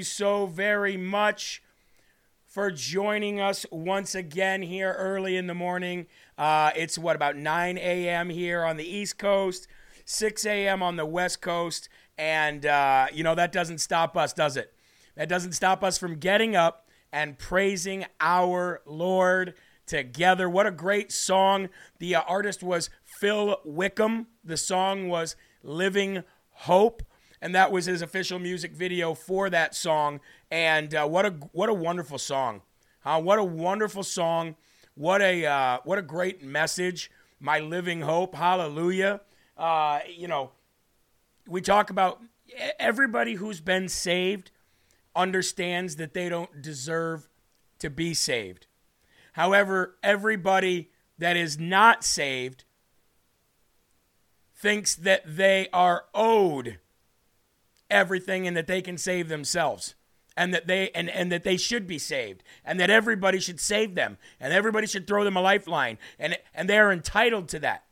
you so very much for joining us once again here early in the morning. Uh, it's what, about 9 a.m. here on the East Coast, 6 a.m. on the West Coast. And, uh, you know, that doesn't stop us, does it? That doesn't stop us from getting up and praising our Lord together. What a great song. The uh, artist was Phil Wickham. The song was Living Hope and that was his official music video for that song. And uh, what a what a wonderful song, huh? What a wonderful song. What a uh, what a great message. My living hope, hallelujah. Uh, you know, we talk about everybody who's been saved understands that they don't deserve to be saved. However, everybody that is not saved thinks that they are owed everything and that they can save themselves and that they and, and that they should be saved and that everybody should save them and everybody should throw them a lifeline and and they are entitled to that.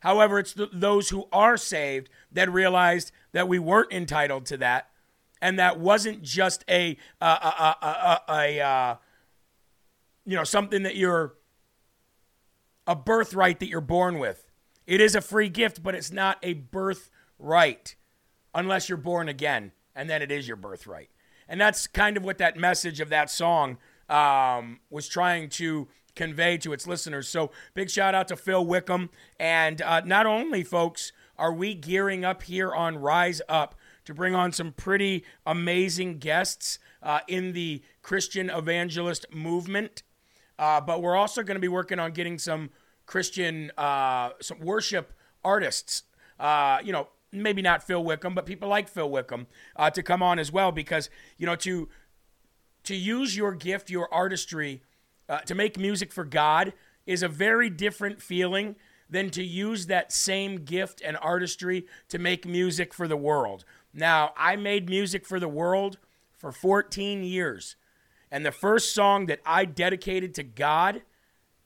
However, it's th- those who are saved that realized that we weren't entitled to that and that wasn't just a a a, a, a, a uh, you know something that you're a birthright that you're born with. It is a free gift, but it's not a birthright unless you're born again, and then it is your birthright. And that's kind of what that message of that song um, was trying to convey to its listeners. So big shout out to Phil Wickham. And uh, not only, folks, are we gearing up here on Rise Up to bring on some pretty amazing guests uh, in the Christian evangelist movement, uh, but we're also going to be working on getting some Christian, uh, some worship artists. Uh, you know, maybe not Phil Wickham, but people like Phil Wickham uh, to come on as well, because you know to to use your gift, your artistry, uh, to make music for God is a very different feeling than to use that same gift and artistry to make music for the world. Now, I made music for the world for 14 years. And the first song that I dedicated to God,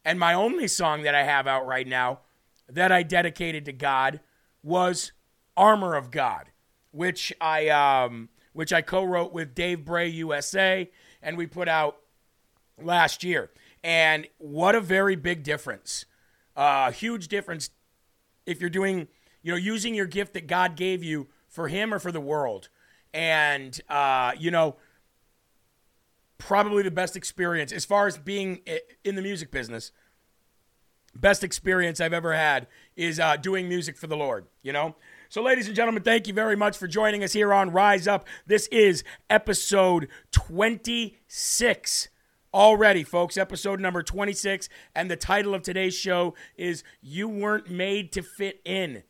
and my only song that I have out right now that I dedicated to God, was Armor of God, which I um, which I co-wrote with Dave Bray USA, and we put out last year. And what a very big difference, a uh, huge difference if you're doing, you know, using your gift that God gave you for Him or for the world. And uh, you know, probably the best experience as far as being in the music business. Best experience I've ever had is uh, doing music for the Lord. You know. So, ladies and gentlemen, thank you very much for joining us here on Rise Up. This is episode 26 already, folks. Episode number 26. And the title of today's show is You Weren't Made to Fit In.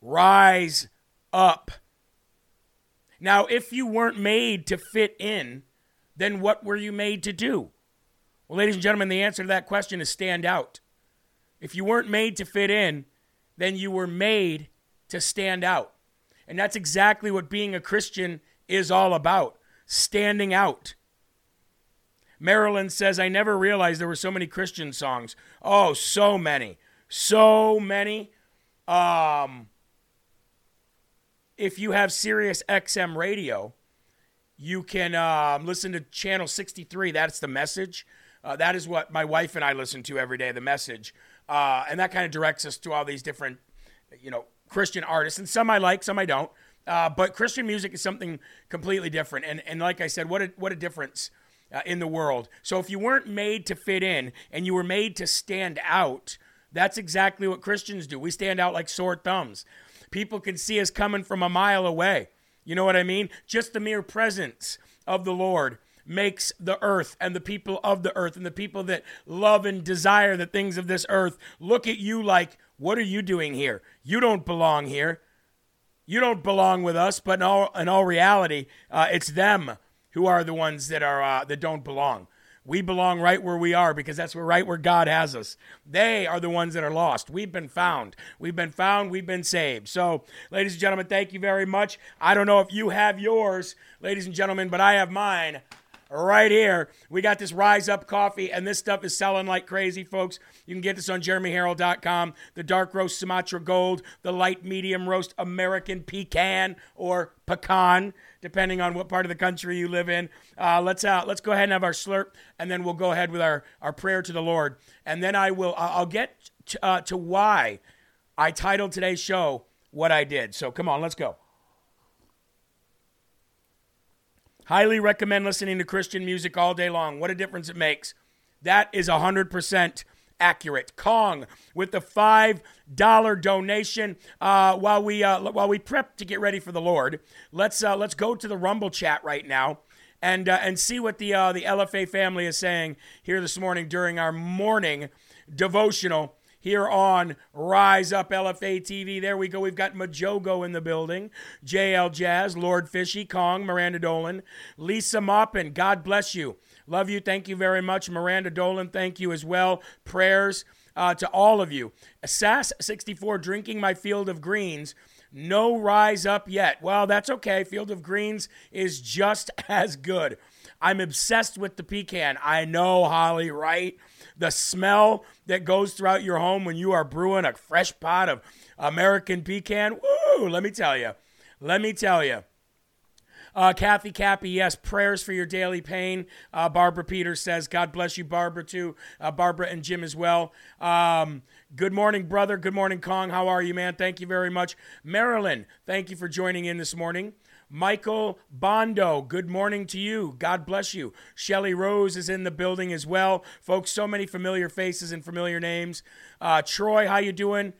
Rise Up. Now, if you weren't made to fit in, then what were you made to do? Well, ladies and gentlemen, the answer to that question is stand out. If you weren't made to fit in, then you were made to stand out. And that's exactly what being a Christian is all about standing out. Marilyn says, I never realized there were so many Christian songs. Oh, so many. So many. Um, if you have Sirius XM radio, you can um, listen to channel 63. That's the message. Uh, that is what my wife and I listen to every day, the message. Uh, and that kind of directs us to all these different, you know, Christian artists. And some I like, some I don't. Uh, but Christian music is something completely different. And, and like I said, what a, what a difference uh, in the world. So if you weren't made to fit in and you were made to stand out, that's exactly what Christians do. We stand out like sore thumbs. People can see us coming from a mile away. You know what I mean? Just the mere presence of the Lord makes the earth and the people of the earth and the people that love and desire the things of this earth look at you like, what are you doing here? You don't belong here. You don't belong with us, but in all, in all reality, uh, it's them who are the ones that are uh, that don't belong. We belong right where we are because that's where right where God has us. They are the ones that are lost. We've been found. We've been found. We've been saved. So, ladies and gentlemen, thank you very much. I don't know if you have yours, ladies and gentlemen, but I have mine right here. We got this Rise Up coffee, and this stuff is selling like crazy, folks. You can get this on jeremyherrell.com. The dark roast Sumatra Gold, the light medium roast American pecan or pecan, depending on what part of the country you live in. Uh, let's uh, let's go ahead and have our slurp, and then we'll go ahead with our, our prayer to the Lord, and then I will I'll get uh, to why I titled today's show what I did. So come on, let's go. Highly recommend listening to Christian music all day long. What a difference it makes. That is 100% accurate. Kong with the $5 donation uh, while, we, uh, while we prep to get ready for the Lord. Let's, uh, let's go to the Rumble chat right now and, uh, and see what the, uh, the LFA family is saying here this morning during our morning devotional here on Rise Up LFA TV. There we go. We've got Majogo in the building, JL Jazz, Lord Fishy, Kong, Miranda Dolan, Lisa Moppin. God bless you. Love you. Thank you very much. Miranda Dolan, thank you as well. Prayers uh, to all of you. SAS 64, drinking my field of greens. No rise up yet. Well, that's okay. Field of Greens is just as good. I'm obsessed with the pecan. I know, Holly, right? The smell that goes throughout your home when you are brewing a fresh pot of American pecan. Woo! Let me tell you. Let me tell you. Uh, Kathy Cappy, yes, prayers for your daily pain. Uh, Barbara Peters says, God bless you, Barbara, too. Uh, Barbara and Jim as well. Um, good morning, brother. Good morning, Kong. How are you, man? Thank you very much. Marilyn, thank you for joining in this morning. Michael Bondo, good morning to you. God bless you. Shelly Rose is in the building as well. Folks, so many familiar faces and familiar names. Uh, Troy, how you doing?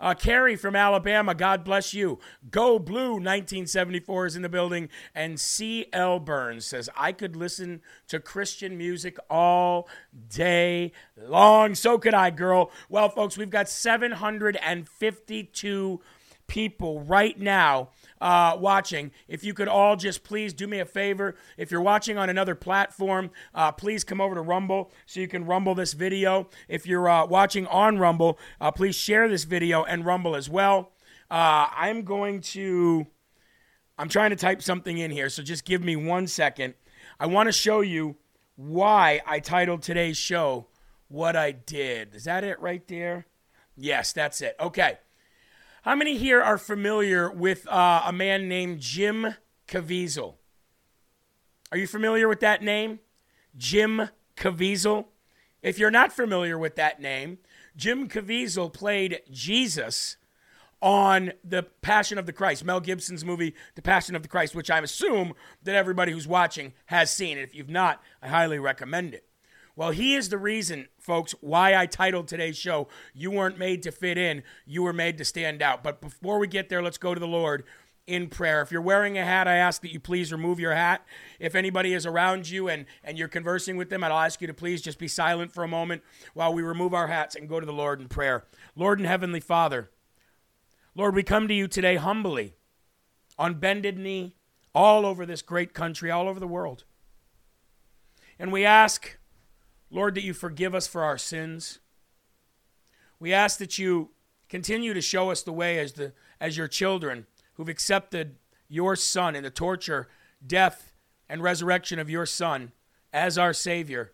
Uh, Carrie from Alabama, God bless you. Go Blue 1974 is in the building. And C.L. Burns says, I could listen to Christian music all day long. So could I, girl. Well, folks, we've got 752 people right now uh, watching, if you could all just please do me a favor. If you're watching on another platform, uh, please come over to Rumble so you can Rumble this video. If you're uh, watching on Rumble, uh, please share this video and Rumble as well. Uh, I'm going to, I'm trying to type something in here, so just give me one second. I want to show you why I titled today's show What I Did. Is that it right there? Yes, that's it. Okay. How many here are familiar with uh, a man named Jim Caviezel? Are you familiar with that name? Jim Caviezel? If you're not familiar with that name, Jim Caviezel played Jesus on the Passion of the Christ, Mel Gibson's movie, The Passion of the Christ, which I assume that everybody who's watching has seen. And if you've not, I highly recommend it. Well, he is the reason, folks, why I titled today's show, You Weren't Made to Fit In, You Were Made to Stand Out. But before we get there, let's go to the Lord in prayer. If you're wearing a hat, I ask that you please remove your hat. If anybody is around you and, and you're conversing with them, I'll ask you to please just be silent for a moment while we remove our hats and go to the Lord in prayer. Lord and Heavenly Father, Lord, we come to you today humbly, on bended knee, all over this great country, all over the world. And we ask Lord, that you forgive us for our sins. We ask that you continue to show us the way as, the, as your children who've accepted your Son and the torture, death, and resurrection of your Son as our Savior.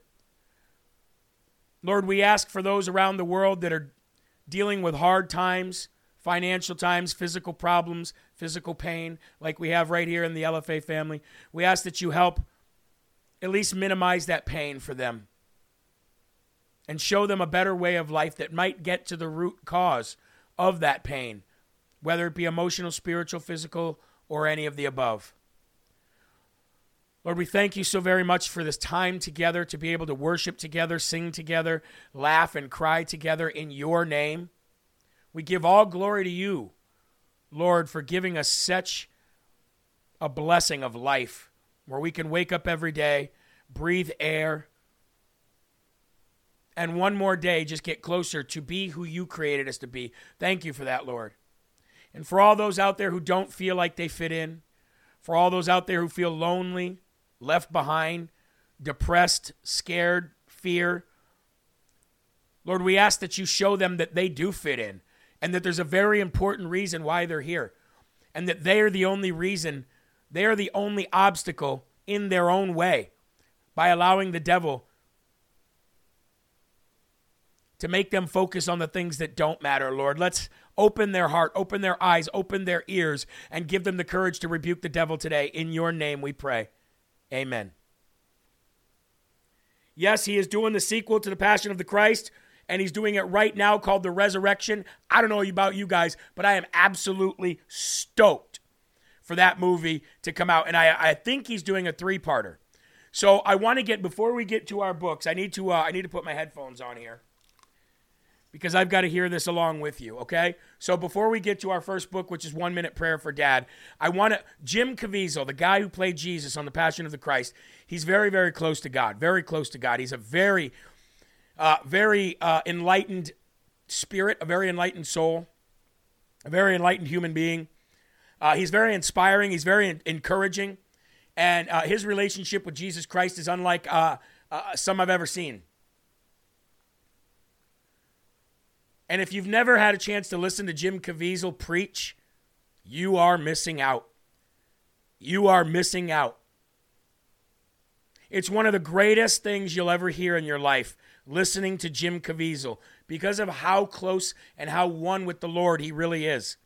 Lord, we ask for those around the world that are dealing with hard times, financial times, physical problems, physical pain, like we have right here in the LFA family. We ask that you help at least minimize that pain for them and show them a better way of life that might get to the root cause of that pain, whether it be emotional, spiritual, physical, or any of the above. Lord, we thank you so very much for this time together to be able to worship together, sing together, laugh and cry together in your name. We give all glory to you, Lord, for giving us such a blessing of life where we can wake up every day, breathe air, and one more day just get closer to be who you created us to be. Thank you for that, Lord. And for all those out there who don't feel like they fit in, for all those out there who feel lonely, left behind, depressed, scared, fear, Lord, we ask that you show them that they do fit in and that there's a very important reason why they're here and that they are the only reason, they are the only obstacle in their own way by allowing the devil to make them focus on the things that don't matter, Lord. Let's open their heart, open their eyes, open their ears, and give them the courage to rebuke the devil today. In your name we pray. Amen. Yes, he is doing the sequel to The Passion of the Christ, and he's doing it right now called The Resurrection. I don't know about you guys, but I am absolutely stoked for that movie to come out. And I, I think he's doing a three parter. So I want to get, before we get to our books, I need to, uh, I need to put my headphones on here because I've got to hear this along with you, okay? So before we get to our first book, which is One Minute Prayer for Dad, I want to, Jim Caviezel, the guy who played Jesus on The Passion of the Christ, he's very, very close to God, very close to God. He's a very, uh, very uh, enlightened spirit, a very enlightened soul, a very enlightened human being. Uh, he's very inspiring, he's very encouraging, and uh, his relationship with Jesus Christ is unlike uh, uh, some I've ever seen. And if you've never had a chance to listen to Jim Caviezel preach, you are missing out. You are missing out. It's one of the greatest things you'll ever hear in your life, listening to Jim Caviezel, because of how close and how one with the Lord he really is.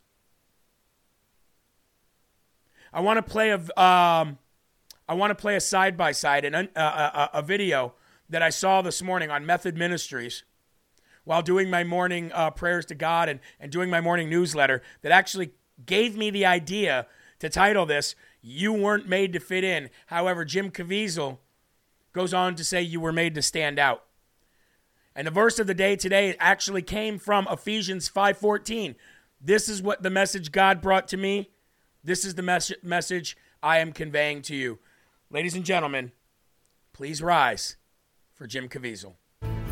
I want to play a, um, I want to play a side by side and a, a video that I saw this morning on Method Ministries while doing my morning uh, prayers to God and, and doing my morning newsletter that actually gave me the idea to title this "You Weren't Made to Fit In." However, Jim Caviezel goes on to say you were made to stand out. And the verse of the day today actually came from Ephesians 5:14. This is what the message God brought to me. This is the mes- message I am conveying to you. Ladies and gentlemen, please rise for Jim Caviezel.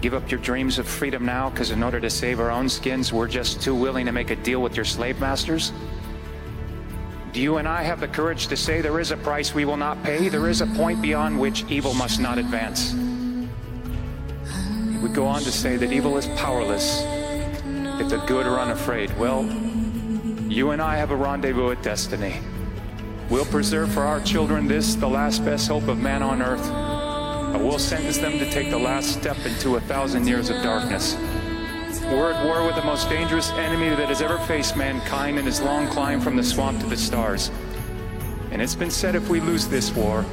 Give up your dreams of freedom now because in order to save our own skins, we're just too willing to make a deal with your slave masters? Do you and I have the courage to say there is a price we will not pay? There is a point beyond which evil must not advance. We go on to say that evil is powerless if the good are unafraid. Well, you and I have a rendezvous at destiny. We'll preserve for our children this, the last best hope of man on earth. But we'll sentence them to take the last step into a thousand years of darkness. We're at war with the most dangerous enemy that has ever faced mankind in his long climb from the swamp to the stars. And it's been said if we lose this war,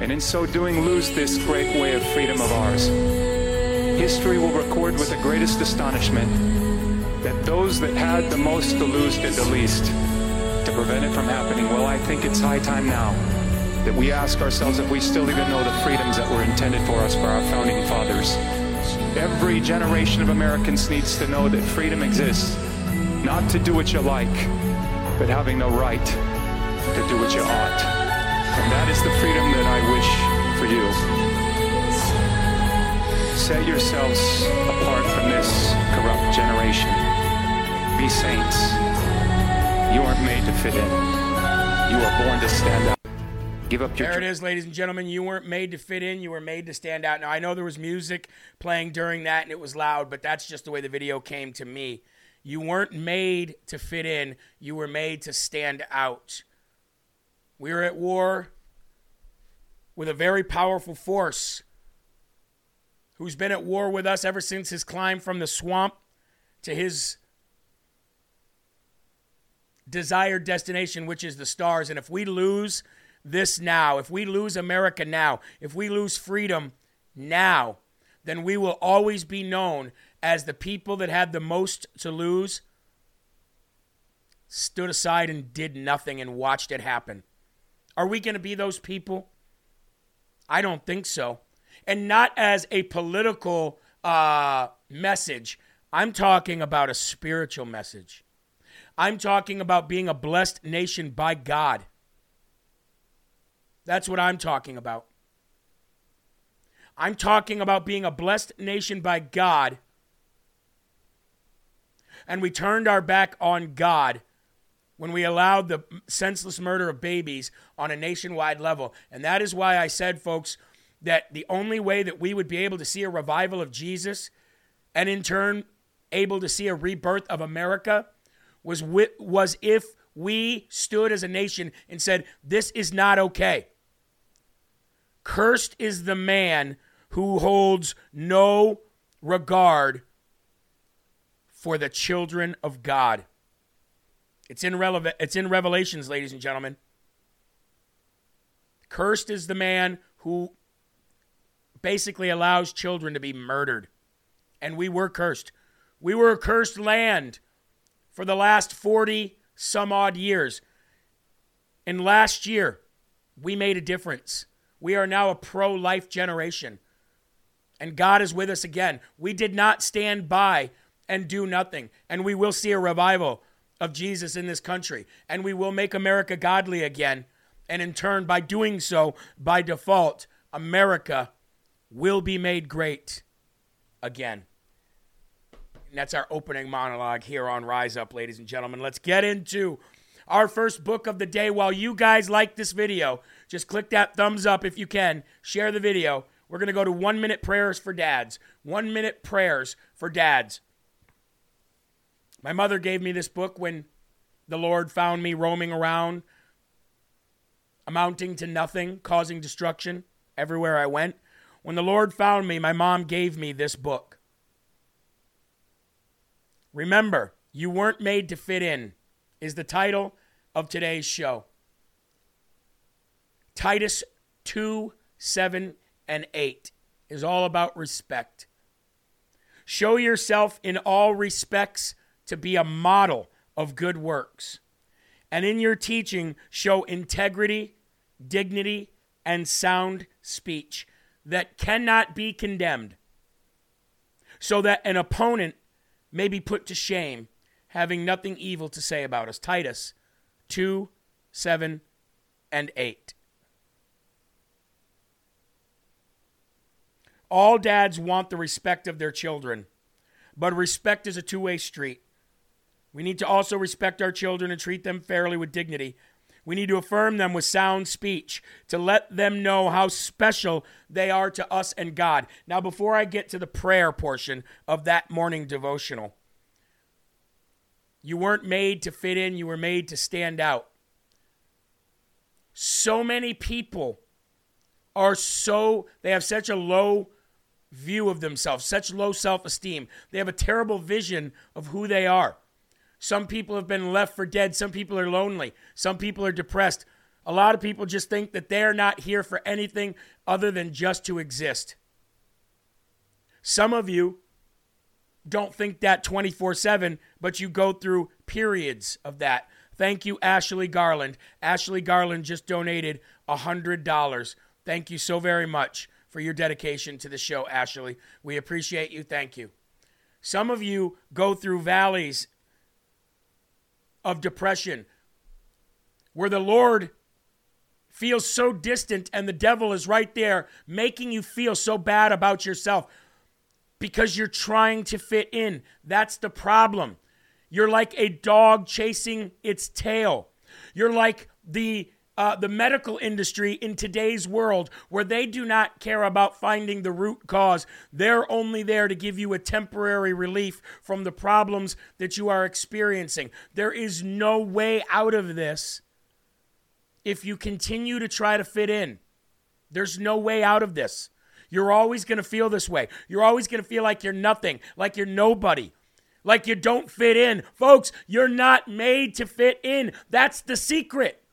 and in so doing lose this great way of freedom of ours, history will record with the greatest astonishment that those that had the most to lose did the least to prevent it from happening. Well, I think it's high time now that we ask ourselves if we still even know the freedoms that were intended for us by our founding fathers. Every generation of Americans needs to know that freedom exists, not to do what you like, but having the right to do what you ought. And that is the freedom that I wish for you. Set yourselves apart from this corrupt generation. Be saints. You aren't made to fit in. You are born to stand up. Give up your There it is, ladies and gentlemen. You weren't made to fit in. You were made to stand out. Now, I know there was music playing during that and it was loud, but that's just the way the video came to me. You weren't made to fit in. You were made to stand out. We are at war with a very powerful force who's been at war with us ever since his climb from the swamp to his desired destination, which is the stars. And if we lose this now, if we lose America now, if we lose freedom now, then we will always be known as the people that had the most to lose, stood aside and did nothing and watched it happen. Are we going to be those people? I don't think so. And not as a political uh, message. I'm talking about a spiritual message. I'm talking about being a blessed nation by God. That's what I'm talking about. I'm talking about being a blessed nation by God. And we turned our back on God when we allowed the senseless murder of babies on a nationwide level. And that is why I said, folks, that the only way that we would be able to see a revival of Jesus and in turn able to see a rebirth of America was, was if we stood as a nation and said, This is not okay. Cursed is the man who holds no regard for the children of God. It's in, releva- it's in Revelations, ladies and gentlemen. Cursed is the man who basically allows children to be murdered. And we were cursed. We were a cursed land for the last 40 some odd years. And last year, we made a difference. We are now a pro life generation. And God is with us again. We did not stand by and do nothing. And we will see a revival of Jesus in this country. And we will make America godly again. And in turn, by doing so, by default, America will be made great again. And that's our opening monologue here on Rise Up, ladies and gentlemen. Let's get into our first book of the day. While you guys like this video, just click that thumbs up if you can. Share the video. We're going to go to one minute prayers for dads. One minute prayers for dads. My mother gave me this book when the Lord found me roaming around, amounting to nothing, causing destruction everywhere I went. When the Lord found me, my mom gave me this book. Remember, you weren't made to fit in, is the title of today's show. Titus 2 7 and 8 is all about respect. Show yourself in all respects to be a model of good works. And in your teaching, show integrity, dignity, and sound speech that cannot be condemned, so that an opponent may be put to shame, having nothing evil to say about us. Titus 2 7 and 8. All dads want the respect of their children, but respect is a two way street. We need to also respect our children and treat them fairly with dignity. We need to affirm them with sound speech to let them know how special they are to us and God. Now, before I get to the prayer portion of that morning devotional, you weren't made to fit in, you were made to stand out. So many people are so, they have such a low view of themselves, such low self esteem. They have a terrible vision of who they are. Some people have been left for dead. Some people are lonely. Some people are depressed. A lot of people just think that they're not here for anything other than just to exist. Some of you don't think that 24 7, but you go through periods of that. Thank you, Ashley Garland. Ashley Garland just donated $100. Thank you so very much for your dedication to the show, Ashley. We appreciate you. Thank you. Some of you go through valleys of depression where the Lord feels so distant and the devil is right there making you feel so bad about yourself because you're trying to fit in. That's the problem. You're like a dog chasing its tail. You're like the uh, the medical industry in today's world, where they do not care about finding the root cause. They're only there to give you a temporary relief from the problems that you are experiencing. There is no way out of this if you continue to try to fit in. There's no way out of this. You're always going to feel this way. You're always going to feel like you're nothing, like you're nobody, like you don't fit in. Folks, you're not made to fit in. That's the secret.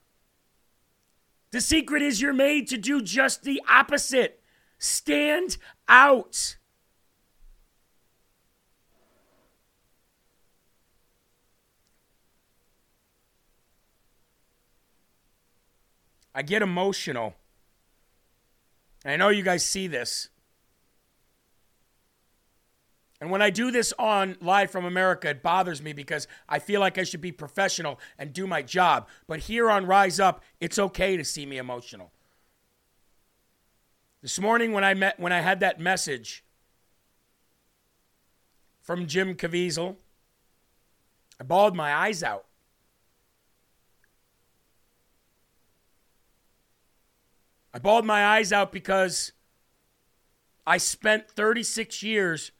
The secret is you're made to do just the opposite stand out. I get emotional. I know you guys see this. And when I do this on Live from America, it bothers me because I feel like I should be professional and do my job. But here on Rise Up, it's okay to see me emotional. This morning when I met when I had that message from Jim Caviezel, I bawled my eyes out. I bawled my eyes out because I spent 36 years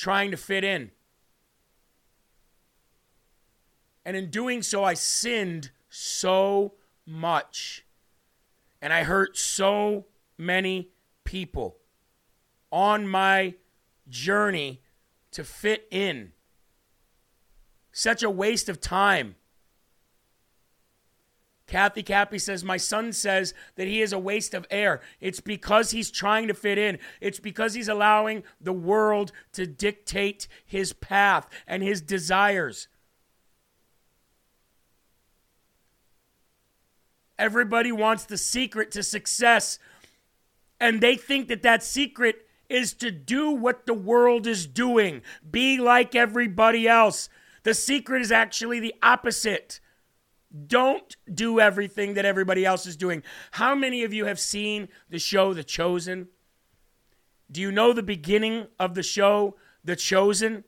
trying to fit in. And in doing so, I sinned so much. And I hurt so many people on my journey to fit in. Such a waste of time. Kathy Cappy says, My son says that he is a waste of air. It's because he's trying to fit in. It's because he's allowing the world to dictate his path and his desires. Everybody wants the secret to success, and they think that that secret is to do what the world is doing, be like everybody else. The secret is actually the opposite. Don't do everything that everybody else is doing. How many of you have seen the show The Chosen? Do you know the beginning of the show The Chosen?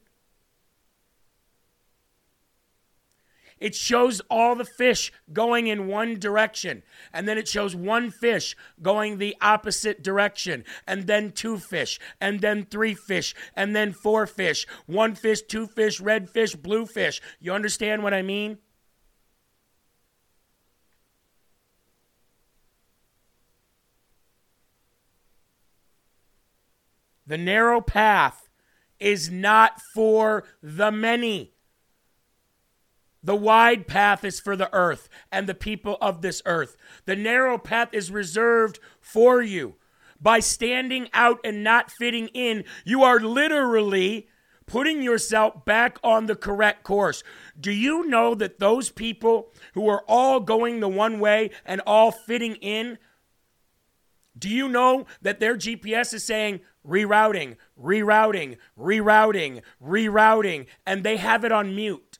It shows all the fish going in one direction, and then it shows one fish going the opposite direction, and then two fish, and then three fish, and then four fish. One fish, two fish, red fish, blue fish. You understand what I mean? The narrow path is not for the many. The wide path is for the earth and the people of this earth. The narrow path is reserved for you. By standing out and not fitting in, you are literally putting yourself back on the correct course. Do you know that those people who are all going the one way and all fitting in, do you know that their GPS is saying rerouting, rerouting, rerouting, rerouting, and they have it on mute?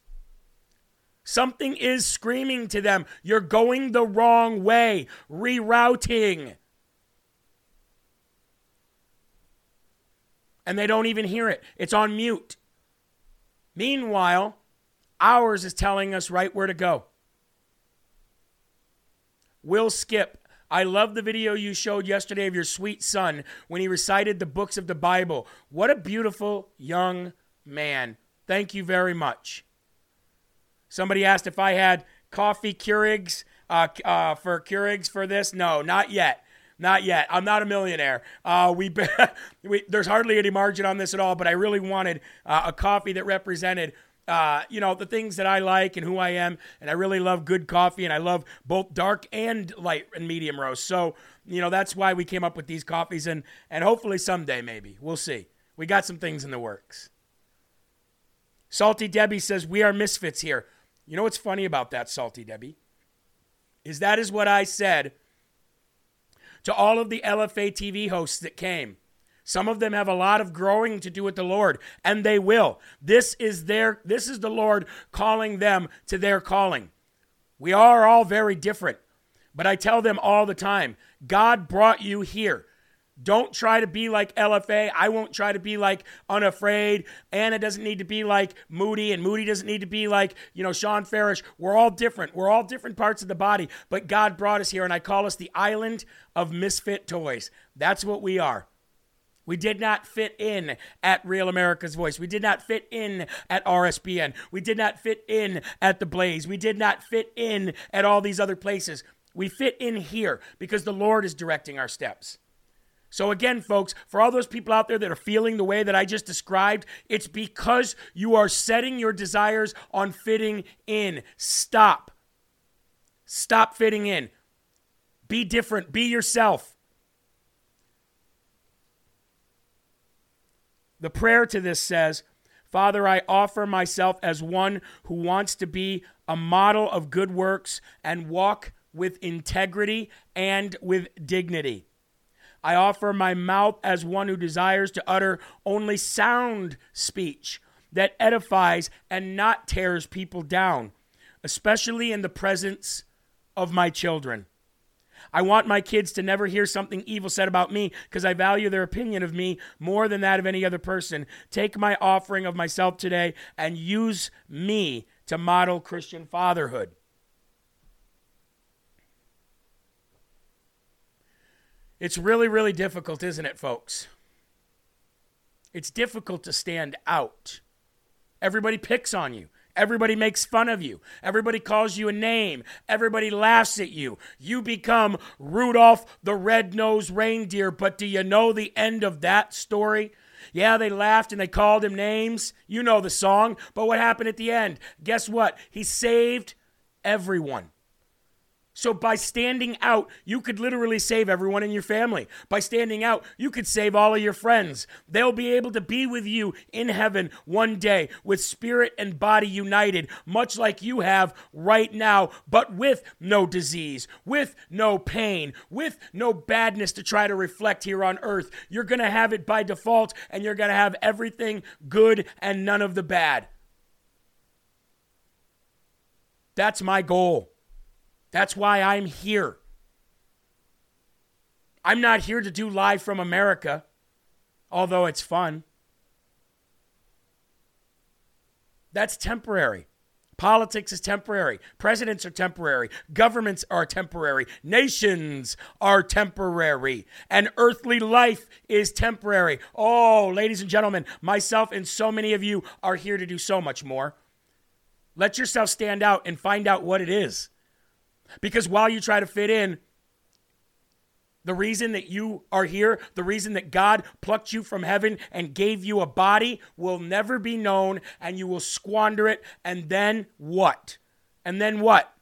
Something is screaming to them, you're going the wrong way, rerouting. And they don't even hear it, it's on mute. Meanwhile, ours is telling us right where to go. We'll Skip, I love the video you showed yesterday of your sweet son when he recited the books of the Bible. What a beautiful young man. Thank you very much. Somebody asked if I had coffee Keurigs uh, uh, for Keurigs for this. No, not yet. Not yet. I'm not a millionaire. Uh, we, we, there's hardly any margin on this at all, but I really wanted uh, a coffee that represented uh, you know, the things that I like and who I am. And I really love good coffee and I love both dark and light and medium roast. So, you know, that's why we came up with these coffees and, and hopefully someday maybe. We'll see. We got some things in the works. Salty Debbie says, We are misfits here. You know what's funny about that, Salty Debbie? Is that is what I said to all of the LFA TV hosts that came. Some of them have a lot of growing to do with the Lord, and they will. This is their this is the Lord calling them to their calling. We are all very different, but I tell them all the time, God brought you here. Don't try to be like LFA. I won't try to be like Unafraid. Anna doesn't need to be like Moody, and Moody doesn't need to be like, you know, Sean Farish. We're all different. We're all different parts of the body, but God brought us here, and I call us the island of misfit toys. That's what we are. We did not fit in at Real America's Voice. We did not fit in at RSBN. We did not fit in at The Blaze. We did not fit in at all these other places. We fit in here because the Lord is directing our steps. So, again, folks, for all those people out there that are feeling the way that I just described, it's because you are setting your desires on fitting in. Stop. Stop fitting in. Be different. Be yourself. The prayer to this says, Father, I offer myself as one who wants to be a model of good works and walk with integrity and with dignity. I offer my mouth as one who desires to utter only sound speech that edifies and not tears people down, especially in the presence of my children. I want my kids to never hear something evil said about me because I value their opinion of me more than that of any other person. Take my offering of myself today and use me to model Christian fatherhood. It's really, really difficult, isn't it, folks? It's difficult to stand out. Everybody picks on you. Everybody makes fun of you. Everybody calls you a name. Everybody laughs at you. You become Rudolph the red-nosed reindeer, but do you know the end of that story? Yeah, they laughed and they called him names. You know the song. But what happened at the end? Guess what? He saved everyone. So by standing out, you could literally save everyone in your family. By standing out, you could save all of your friends. They'll be able to be with you in heaven one day with spirit and body united, much like you have right now, but with no disease, with no pain, with no badness to try to reflect here on earth. You're going to have it by default, and you're going to have everything good and none of the bad. That's my goal. That's why I'm here. I'm not here to do live from America, although it's fun. That's temporary. Politics is temporary. Presidents are temporary. Governments are temporary. Nations are temporary. And earthly life is temporary. Oh, ladies and gentlemen, myself and so many of you are here to do so much more. Let yourself stand out and find out what it is. Because while you try to fit in, The reason that you are here, the reason that God plucked you from heaven and gave you a body will never be known and you will squander it. And then what? And then what?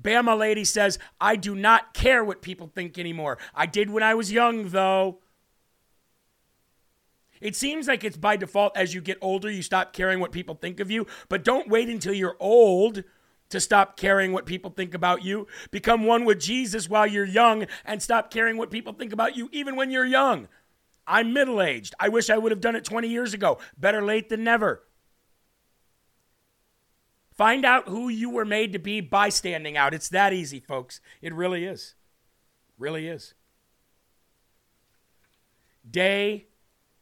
Bama lady says, I do not care what people think anymore. I did when I was young, though. It seems like it's by default as you get older, you stop caring what people think of you, but don't wait until you're old to stop caring what people think about you. Become one with Jesus while you're young and stop caring what people think about you, even when you're young. I'm middle aged. I wish I would have done it 20 years ago. Better late than never. Find out who you were made to be by standing out. It's that easy, folks. It really is. Really is. Day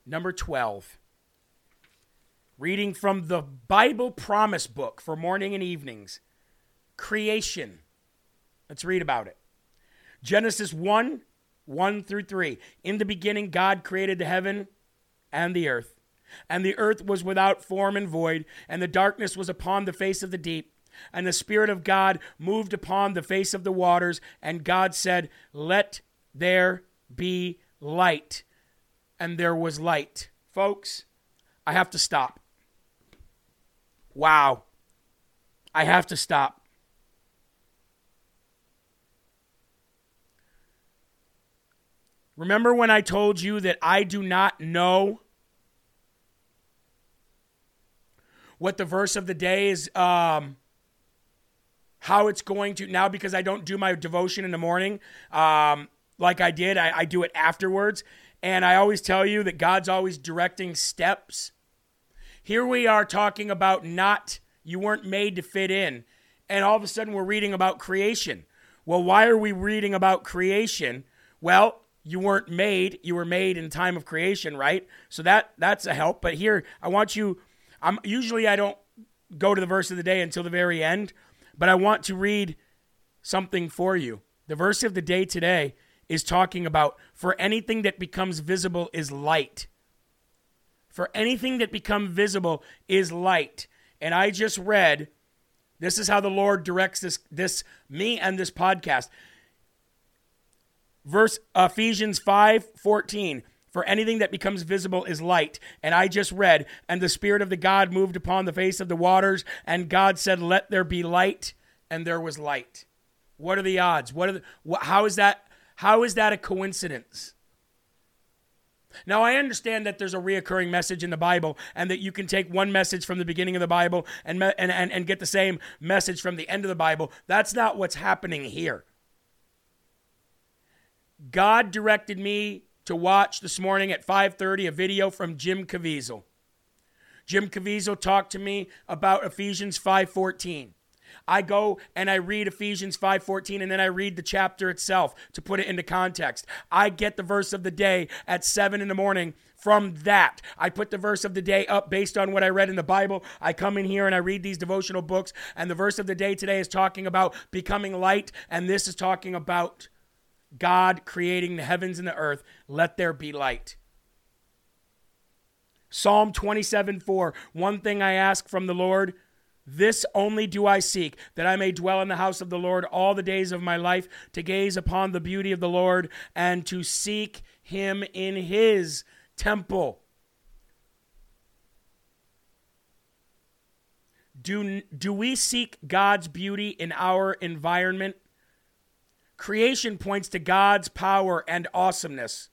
number 12. Reading from the Bible Promise Book for morning and evenings. Creation. Let's read about it. Genesis 1 1 through 3. In the beginning, God created the heaven and the earth. And the earth was without form and void, and the darkness was upon the face of the deep. And the Spirit of God moved upon the face of the waters. And God said, Let there be light. And there was light. Folks, I have to stop. Wow. I have to stop. Remember when I told you that I do not know what the verse of the day is, um, how it's going to now because I don't do my devotion in the morning um, like I did. I, I do it afterwards. And I always tell you that God's always directing steps. Here we are talking about not, you weren't made to fit in. And all of a sudden we're reading about creation. Well, why are we reading about creation? Well, you weren't made, you were made in time of creation, right? So that that's a help. But here, I want you I'm usually I don't go to the verse of the day until the very end, but I want to read something for you. The verse of the day today is talking about for anything that becomes visible is light. For anything that becomes visible is light. And I just read this is how the Lord directs this this me and this podcast. Verse Ephesians 5 14. For anything that becomes visible is light. And I just read, and the Spirit of the God moved upon the face of the waters, and God said, Let there be light, and there was light. What are the odds? What are the, how is that? How is that a coincidence? Now, I understand that there's a reoccurring message in the Bible and that you can take one message from the beginning of the Bible and, and, and, and get the same message from the end of the Bible. That's not what's happening here. God directed me to watch this morning at 5:30 a video from Jim Caviezel. Jim Caviezel talked to me about Ephesians 5:14. I go and I read Ephesians 5:14 and then I read the chapter itself to put it into context. I get the verse of the day at 7 in the morning from that. I put the verse of the day up based on what I read in the Bible. I come in here and I read these devotional books and the verse of the day today is talking about becoming light and this is talking about God creating the heavens and the earth. Let there be light. Psalm 27 4. One thing I ask from the Lord, this only do I seek, that I may dwell in the house of the Lord all the days of my life, to gaze upon the beauty of the Lord and to seek him in his temple. Do, do we seek God's beauty in our environment? Creation points to God's power and awesomeness.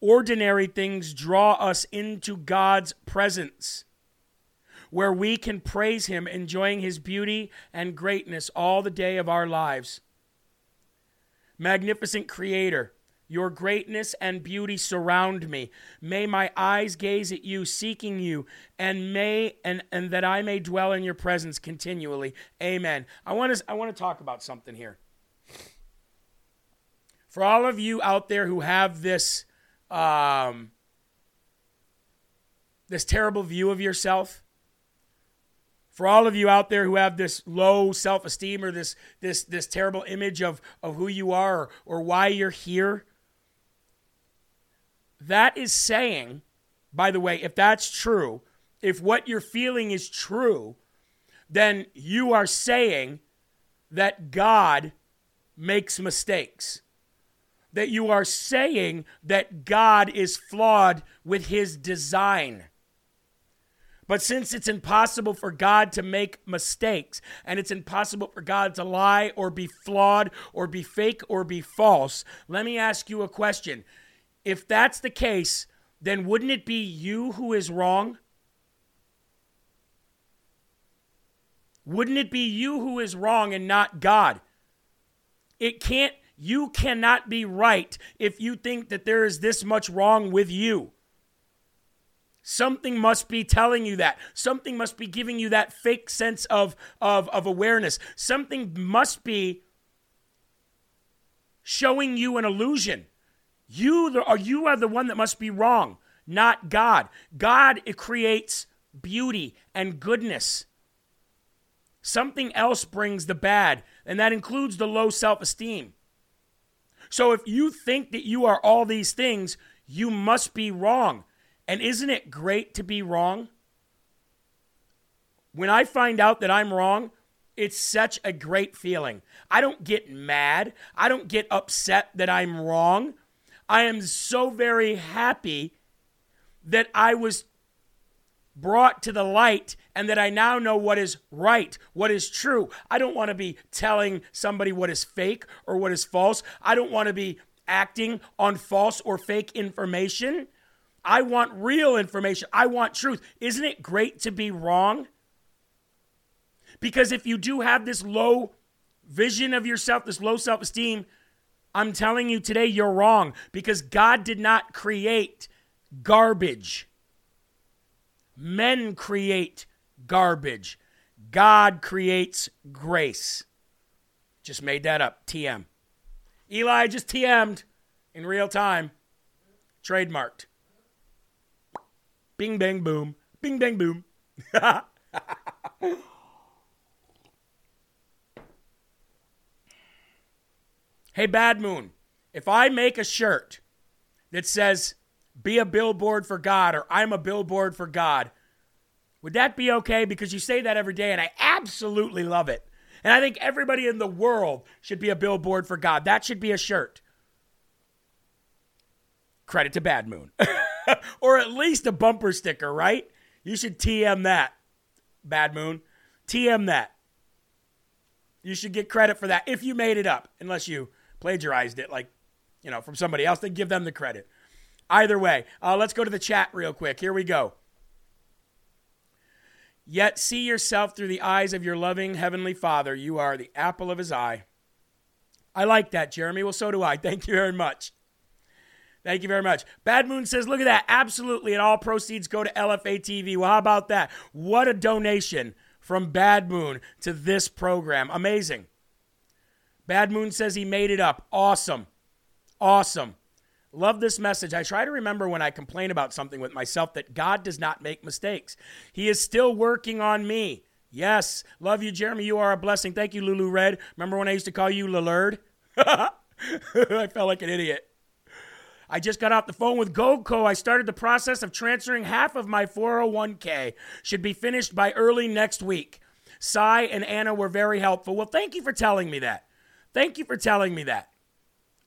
Ordinary things draw us into God's presence, where we can praise Him, enjoying His beauty and greatness all the day of our lives. Magnificent Creator, your greatness and beauty surround me. May my eyes gaze at you, seeking you, and may and, and that I may dwell in your presence continually. Amen. I want to I want to talk about something here. For all of you out there who have this um, this terrible view of yourself, for all of you out there who have this low self-esteem or this this this terrible image of of who you are or, or why you're here, that is saying, by the way, if that's true, if what you're feeling is true, then you are saying that God makes mistakes. That you are saying that God is flawed with his design. But since it's impossible for God to make mistakes, and it's impossible for God to lie or be flawed or be fake or be false, let me ask you a question. If that's the case, then wouldn't it be you who is wrong? Wouldn't it be you who is wrong and not God? It can't, you cannot be right if you think that there is this much wrong with you. Something must be telling you that. Something must be giving you that fake sense of, of, of awareness. Something must be showing you an illusion. You, or you are the one that must be wrong, not God. God creates beauty and goodness. Something else brings the bad, and that includes the low self esteem. So if you think that you are all these things, you must be wrong. And isn't it great to be wrong? When I find out that I'm wrong, it's such a great feeling. I don't get mad. I don't get upset that I'm wrong. I am so very happy that I was brought to the light and that I now know what is right, what is true. I don't want to be telling somebody what is fake or what is false. I don't want to be acting on false or fake information. I want real information. I want truth. Isn't it great to be wrong? Because if you do have this low vision of yourself, this low self esteem, I'm telling you today, you're wrong because God did not create garbage. Men create garbage. God creates grace. Just made that up. TM. Eli just TM'd in real time. Trademarked. Bing, bang, boom. Bing, bang, boom. hey, Bad Moon, if I make a shirt that says, be a billboard for God or I'm a billboard for God, would that be okay? Because you say that every day and I absolutely love it. And I think everybody in the world should be a billboard for God. That should be a shirt. Credit to Bad Moon. or at least a bumper sticker, right? You should TM that, Bad Moon. TM that. You should get credit for that if you made it up, unless you plagiarized it, like, you know, from somebody else. Then give them the credit. Either way, uh, let's go to the chat real quick. Here we go. Yet see yourself through the eyes of your loving Heavenly Father. You are the apple of His eye. I like that, Jeremy. Well, so do I. Thank you very much. Thank you very much. Bad Moon says, look at that. Absolutely. And all proceeds go to LFA TV. Well, how about that? What a donation from Bad Moon to this program. Amazing. Bad Moon says he made it up. Awesome. Awesome. Love this message. I try to remember when I complain about something with myself that God does not make mistakes. He is still working on me. Yes. Love you, Jeremy. You are a blessing. Thank you, Lulu Red. Remember when I used to call you Lillard? I felt like an idiot. I just got off the phone with Goldco. I started the process of transferring half of my 401k. Should be finished by early next week. Cy and Anna were very helpful. Well, thank you for telling me that. Thank you for telling me that.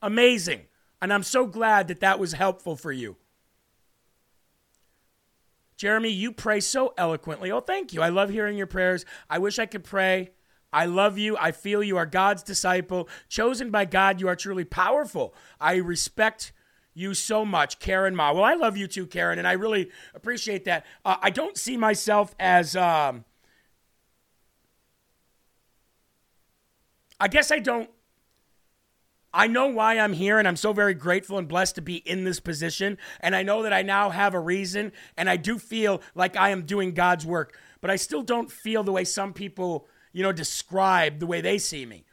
Amazing. And I'm so glad that that was helpful for you. Jeremy, you pray so eloquently. Oh, thank you. I love hearing your prayers. I wish I could pray. I love you. I feel you are God's disciple. Chosen by God, you are truly powerful. I respect you so much, Karen Ma. Well, I love you too, Karen, and I really appreciate that. Uh, I don't see myself as. Um, I guess I don't I know why I'm here, and I'm so very grateful and blessed to be in this position. And I know that I now have a reason, and I do feel like I am doing God's work. But I still don't feel the way some people, you know, describe the way they see me.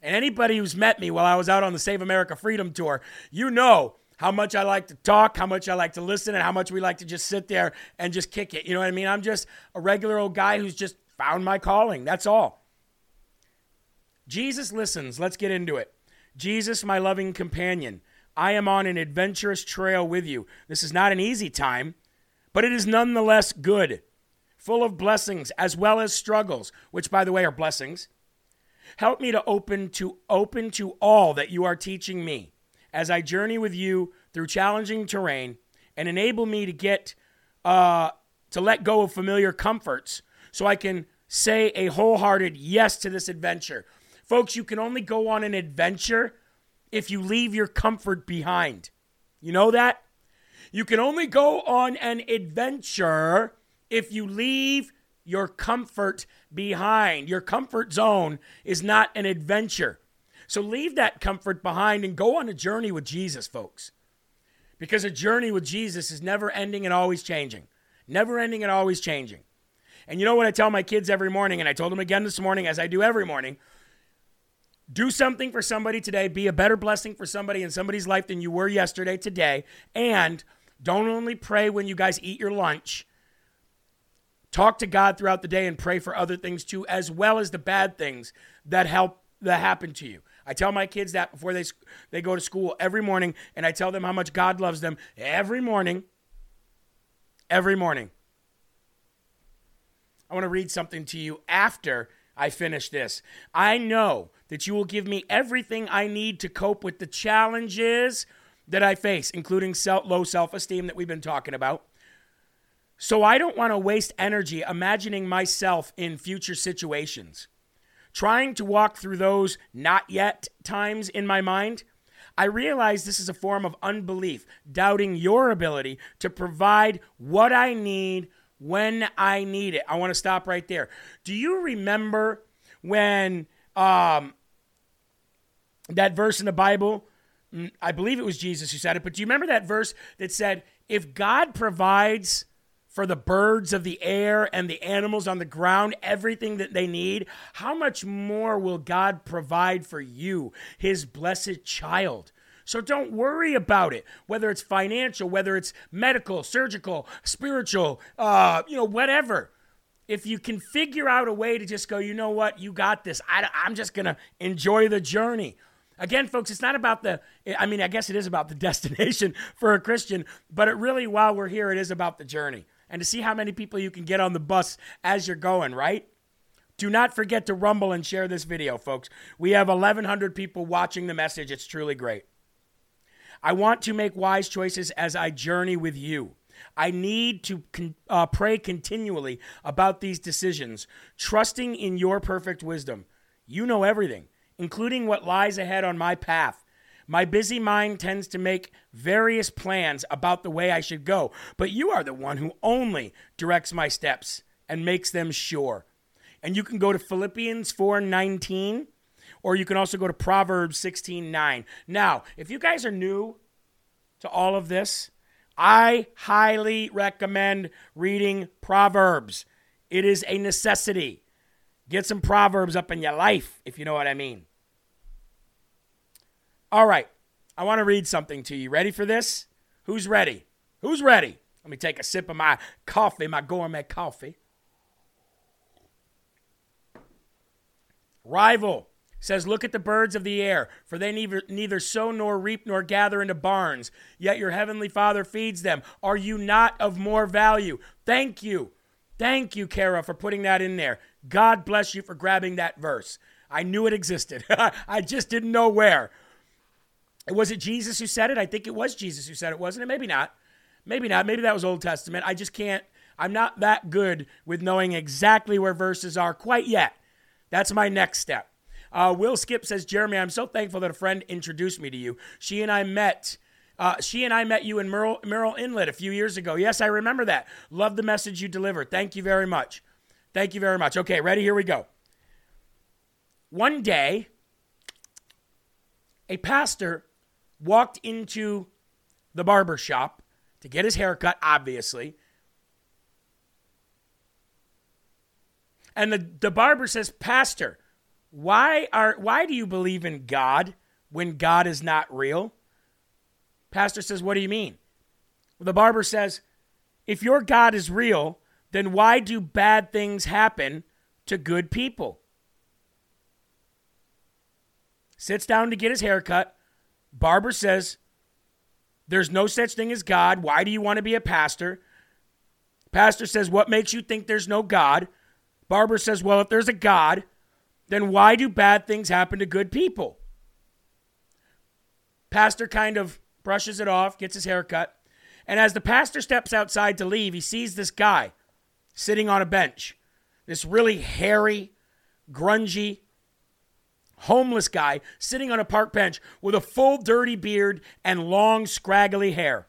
And anybody who's met me while I was out on the Save America Freedom Tour, you know how much I like to talk, how much I like to listen, and how much we like to just sit there and just kick it. You know what I mean? I'm just a regular old guy who's just found my calling. That's all. Jesus listens. Let's get into it. Jesus, my loving companion, I am on an adventurous trail with you. This is not an easy time, but it is nonetheless good, full of blessings as well as struggles, which, by the way, are blessings. Help me to open to open to all that you are teaching me as I journey with you through challenging terrain and enable me to get uh, to let go of familiar comforts so I can say a wholehearted yes to this adventure. Folks, you can only go on an adventure if you leave your comfort behind. You know that? You can only go on an adventure if you leave your comfort behind. Your comfort zone is not an adventure. So leave that comfort behind and go on a journey with Jesus, folks. Because a journey with Jesus is never ending and always changing. Never ending and always changing. And you know what I tell my kids every morning, and I told them again this morning, as I do every morning do something for somebody today, be a better blessing for somebody in somebody's life than you were yesterday, today, and don't only pray when you guys eat your lunch. Talk to God throughout the day and pray for other things too, as well as the bad things that help that happen to you. I tell my kids that before they they go to school every morning, and I tell them how much God loves them every morning. Every morning. I want to read something to you after I finish this. I know that you will give me everything I need to cope with the challenges that I face, including self, low self esteem that we've been talking about. So I don't want to waste energy imagining myself in future situations. Trying to walk through those not yet times in my mind, I realize this is a form of unbelief, doubting your ability to provide what I need when I need it. I want to stop right there. Do you remember when um, that verse in the Bible? mm, I believe it was Jesus who said it, but do you remember that verse that said, if God provides for the birds of the air and the animals on the ground everything that they need, how much more will God provide for you, his blessed child? So don't worry about it, whether it's financial, whether it's medical, surgical, spiritual, uh, you know, whatever. If you can figure out a way to just go, you know what, you got this. I, I'm just going to enjoy the journey. Again, folks, it's not about the, I mean, I guess it is about the destination for a Christian, but it really, while we're here, it is about the journey and to see how many people you can get on the bus as you're going, right? Do not forget to rumble and share this video, folks. We have 1,100 people watching the message. It's truly great. I want to make wise choices as I journey with you. I need to con- uh, pray continually about these decisions, trusting in your perfect wisdom. You know everything, including what lies ahead on my path. My busy mind tends to make various plans about the way I should go, but you are the one who only directs my steps and makes them sure. And you can go to Philippians 4:19 or you can also go to Proverbs 16:9. Now, if you guys are new to all of this, I highly recommend reading Proverbs. It is a necessity. Get some Proverbs up in your life, if you know what I mean. All right, I want to read something to you. Ready for this? Who's ready? Who's ready? Let me take a sip of my coffee, my gourmet coffee. Rival says, Look at the birds of the air, for they neither, neither sow nor reap nor gather into barns, yet your heavenly Father feeds them. Are you not of more value? Thank you. Thank you, Kara, for putting that in there. God bless you for grabbing that verse. I knew it existed. I just didn't know where. Was it Jesus who said it? I think it was Jesus who said it, wasn't it? Maybe not. Maybe not. Maybe that was Old Testament. I just can't. I'm not that good with knowing exactly where verses are quite yet. That's my next step. Uh, Will Skip says, Jeremy, I'm so thankful that a friend introduced me to you. She and I met. Uh, she and I met you in Merle, Murrells Inlet a few years ago. Yes, I remember that. Love the message you delivered. Thank you very much. Thank you very much. Okay, ready? Here we go. One day, a pastor walked into the barber shop to get his hair cut, obviously. And the, the barber says, Pastor, why are why do you believe in God when God is not real? Pastor says, What do you mean? The barber says, If your God is real, then why do bad things happen to good people? Sits down to get his hair cut. Barber says, There's no such thing as God. Why do you want to be a pastor? Pastor says, What makes you think there's no God? Barber says, Well, if there's a God, then why do bad things happen to good people? Pastor kind of brushes it off, gets his hair cut, and as the pastor steps outside to leave, he sees this guy sitting on a bench. This really hairy, grungy, homeless guy sitting on a park bench with a full dirty beard and long, scraggly hair.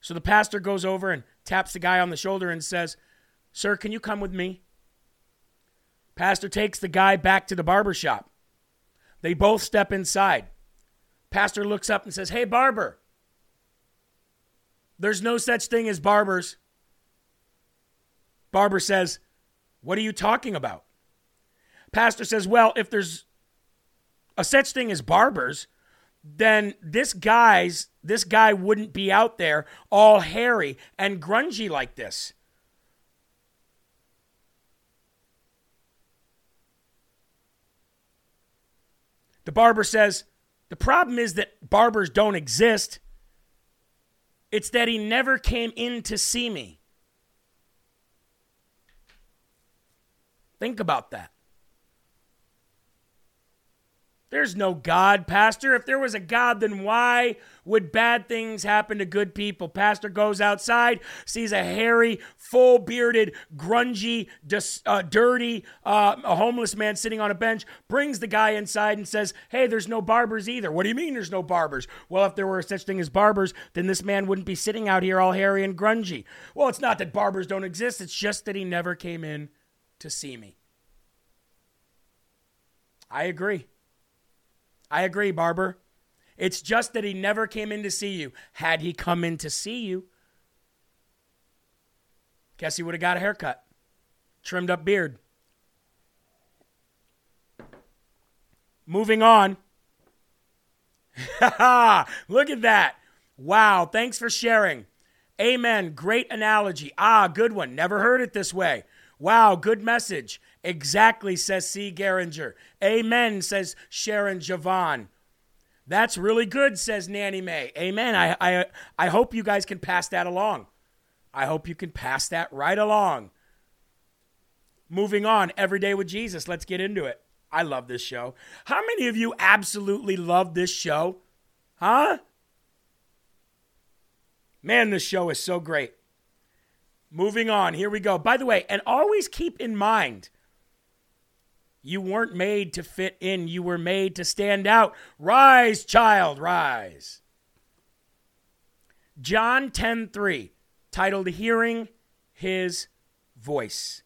So the pastor goes over and taps the guy on the shoulder and says, Sir, can you come with me? Pastor takes the guy back to the barber shop. They both step inside. Pastor looks up and says, Hey, barber. There's no such thing as barbers. Barber says, What are you talking about? Pastor says, Well, if there's a such thing as barbers, then this guy's this guy wouldn't be out there all hairy and grungy like this. The barber says, The problem is that barbers don't exist. It's that he never came in to see me. Think about that. There's no God, Pastor. If there was a God, then why would bad things happen to good people? Pastor goes outside, sees a hairy, full bearded, grungy, dis, uh, dirty, uh, a homeless man sitting on a bench, brings the guy inside and says, Hey, there's no barbers either. What do you mean there's no barbers? Well, if there were such thing as barbers, then this man wouldn't be sitting out here all hairy and grungy. Well, it's not that barbers don't exist, it's just that he never came in to see me. I agree. I agree, Barber. It's just that he never came in to see you. Had he come in to see you, guess he would have got a haircut, trimmed up beard. Moving on. Look at that. Wow. Thanks for sharing. Amen. Great analogy. Ah, good one. Never heard it this way. Wow, good message. Exactly, says C. Geringer. Amen, says Sharon Javon. That's really good, says Nanny May. Amen. I, I, I hope you guys can pass that along. I hope you can pass that right along. Moving on, Every Day with Jesus. Let's get into it. I love this show. How many of you absolutely love this show? Huh? Man, this show is so great. Moving on, here we go. By the way, and always keep in mind, you weren't made to fit in, you were made to stand out. Rise, child, rise. John 10:3, titled Hearing His Voice.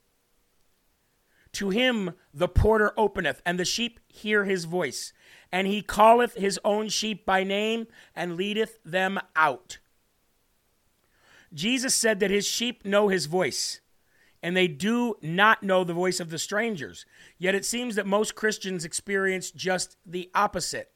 To him the porter openeth, and the sheep hear his voice, and he calleth his own sheep by name and leadeth them out. Jesus said that his sheep know his voice, and they do not know the voice of the strangers. Yet it seems that most Christians experience just the opposite.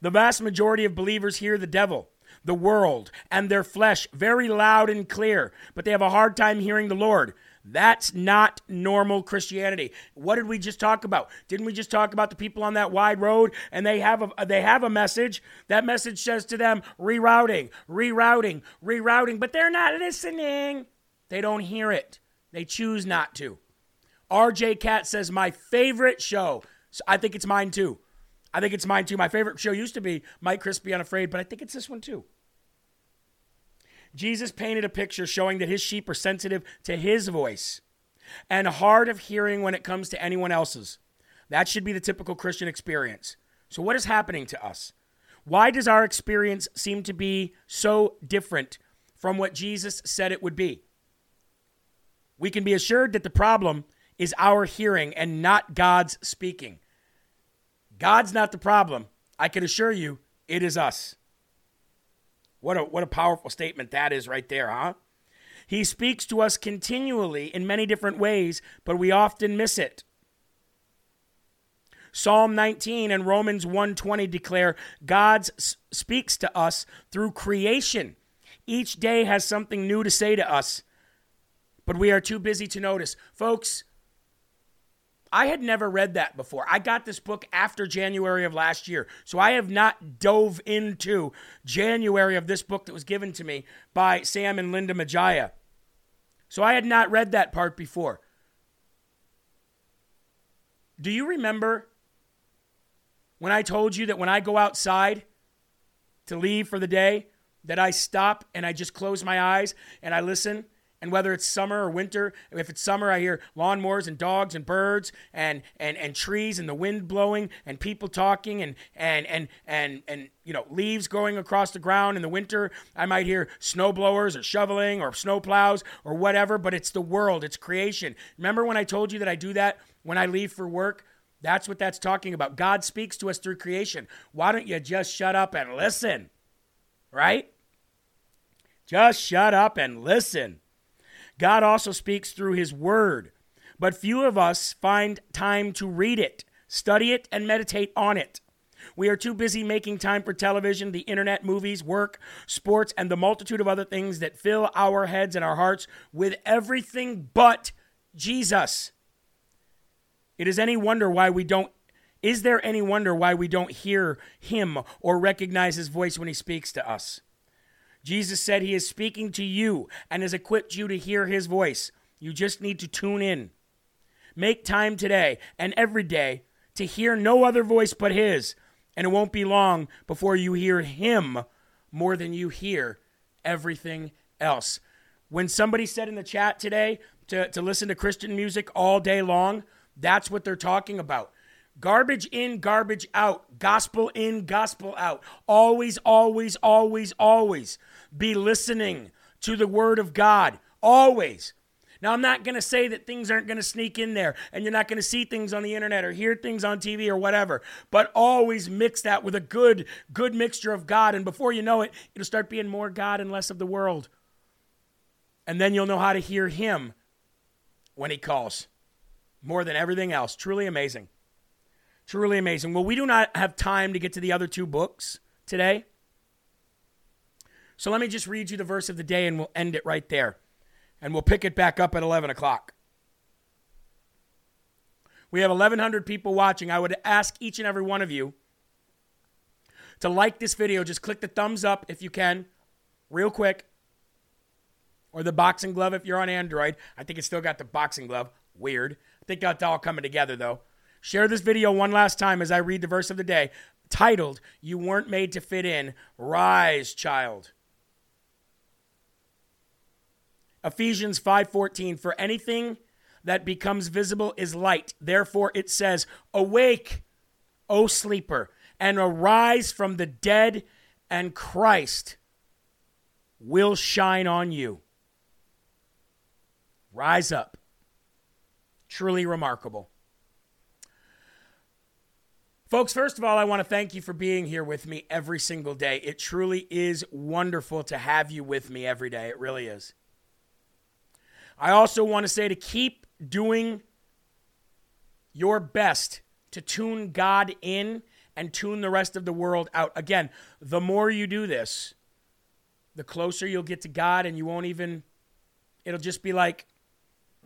The vast majority of believers hear the devil, the world, and their flesh very loud and clear, but they have a hard time hearing the Lord. That's not normal Christianity. What did we just talk about? Didn't we just talk about the people on that wide road and they have a they have a message. That message says to them rerouting, rerouting, rerouting, but they're not listening. They don't hear it. They choose not to. RJ Cat says my favorite show. So I think it's mine too. I think it's mine too. My favorite show used to be Mike Crispi Unafraid, but I think it's this one too. Jesus painted a picture showing that his sheep are sensitive to his voice and hard of hearing when it comes to anyone else's. That should be the typical Christian experience. So, what is happening to us? Why does our experience seem to be so different from what Jesus said it would be? We can be assured that the problem is our hearing and not God's speaking. God's not the problem. I can assure you, it is us. What a, what a powerful statement that is right there, huh? He speaks to us continually in many different ways, but we often miss it. Psalm 19 and Romans 1:20 declare God speaks to us through creation. Each day has something new to say to us, but we are too busy to notice. Folks, I had never read that before. I got this book after January of last year. So I have not dove into January of this book that was given to me by Sam and Linda Majaya. So I had not read that part before. Do you remember when I told you that when I go outside to leave for the day, that I stop and I just close my eyes and I listen? And whether it's summer or winter, if it's summer, I hear lawnmowers and dogs and birds and, and, and trees and the wind blowing and people talking and, and, and, and, and, you know, leaves going across the ground. In the winter, I might hear snow blowers or shoveling or snow plows or whatever, but it's the world, it's creation. Remember when I told you that I do that when I leave for work? That's what that's talking about. God speaks to us through creation. Why don't you just shut up and listen? Right? Just shut up and listen. God also speaks through His Word, but few of us find time to read it, study it, and meditate on it. We are too busy making time for television, the internet, movies, work, sports, and the multitude of other things that fill our heads and our hearts with everything but Jesus. It is any wonder why we don't is there any wonder why we don't hear him or recognize his voice when he speaks to us? Jesus said he is speaking to you and has equipped you to hear his voice. You just need to tune in. Make time today and every day to hear no other voice but his, and it won't be long before you hear him more than you hear everything else. When somebody said in the chat today to, to listen to Christian music all day long, that's what they're talking about. Garbage in, garbage out. Gospel in, gospel out. Always, always, always, always be listening to the Word of God. Always. Now, I'm not going to say that things aren't going to sneak in there and you're not going to see things on the internet or hear things on TV or whatever, but always mix that with a good, good mixture of God. And before you know it, it'll start being more God and less of the world. And then you'll know how to hear Him when He calls more than everything else. Truly amazing. Truly amazing. Well, we do not have time to get to the other two books today. So let me just read you the verse of the day and we'll end it right there. And we'll pick it back up at 11 o'clock. We have 1,100 people watching. I would ask each and every one of you to like this video. Just click the thumbs up if you can, real quick. Or the boxing glove if you're on Android. I think it's still got the boxing glove. Weird. I think that's all coming together though. Share this video one last time as I read the verse of the day titled, You Weren't Made to Fit In. Rise, child. Ephesians 5:14 For anything that becomes visible is light. Therefore it says, Awake, O sleeper, and arise from the dead, and Christ will shine on you. Rise up. Truly remarkable. Folks, first of all, I want to thank you for being here with me every single day. It truly is wonderful to have you with me every day. It really is. I also want to say to keep doing your best to tune God in and tune the rest of the world out. Again, the more you do this, the closer you'll get to God, and you won't even, it'll just be like,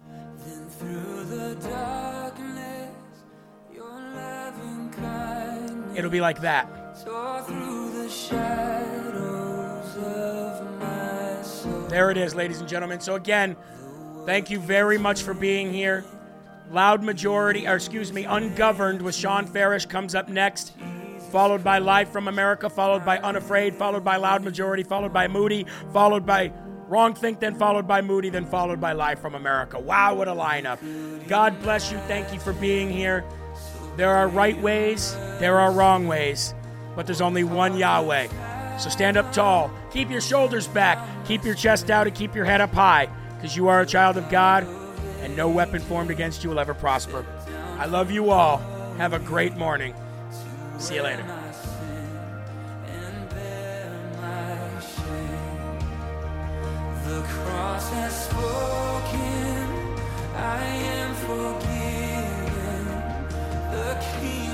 Then through the darkness, your loving kindness it'll be like that. through the shadows of my soul. There it is, ladies and gentlemen. So, again, thank you very much for being here. Loud Majority, or excuse me, Ungoverned with Sean Farash comes up next, followed by Live from America, followed by Unafraid, followed by Loud Majority, followed by Moody, followed by Wrong Think, then followed by Moody, then followed by Live from America. Wow, what a lineup. God bless you. Thank you for being here. There are right ways, there are wrong ways, but there's only one Yahweh. So stand up tall, keep your shoulders back, keep your chest out, and keep your head up high, because you are a child of God, and no weapon formed against you will ever prosper. I love you all. Have a great morning. See you later. The cross has spoken, I am forgiven. The King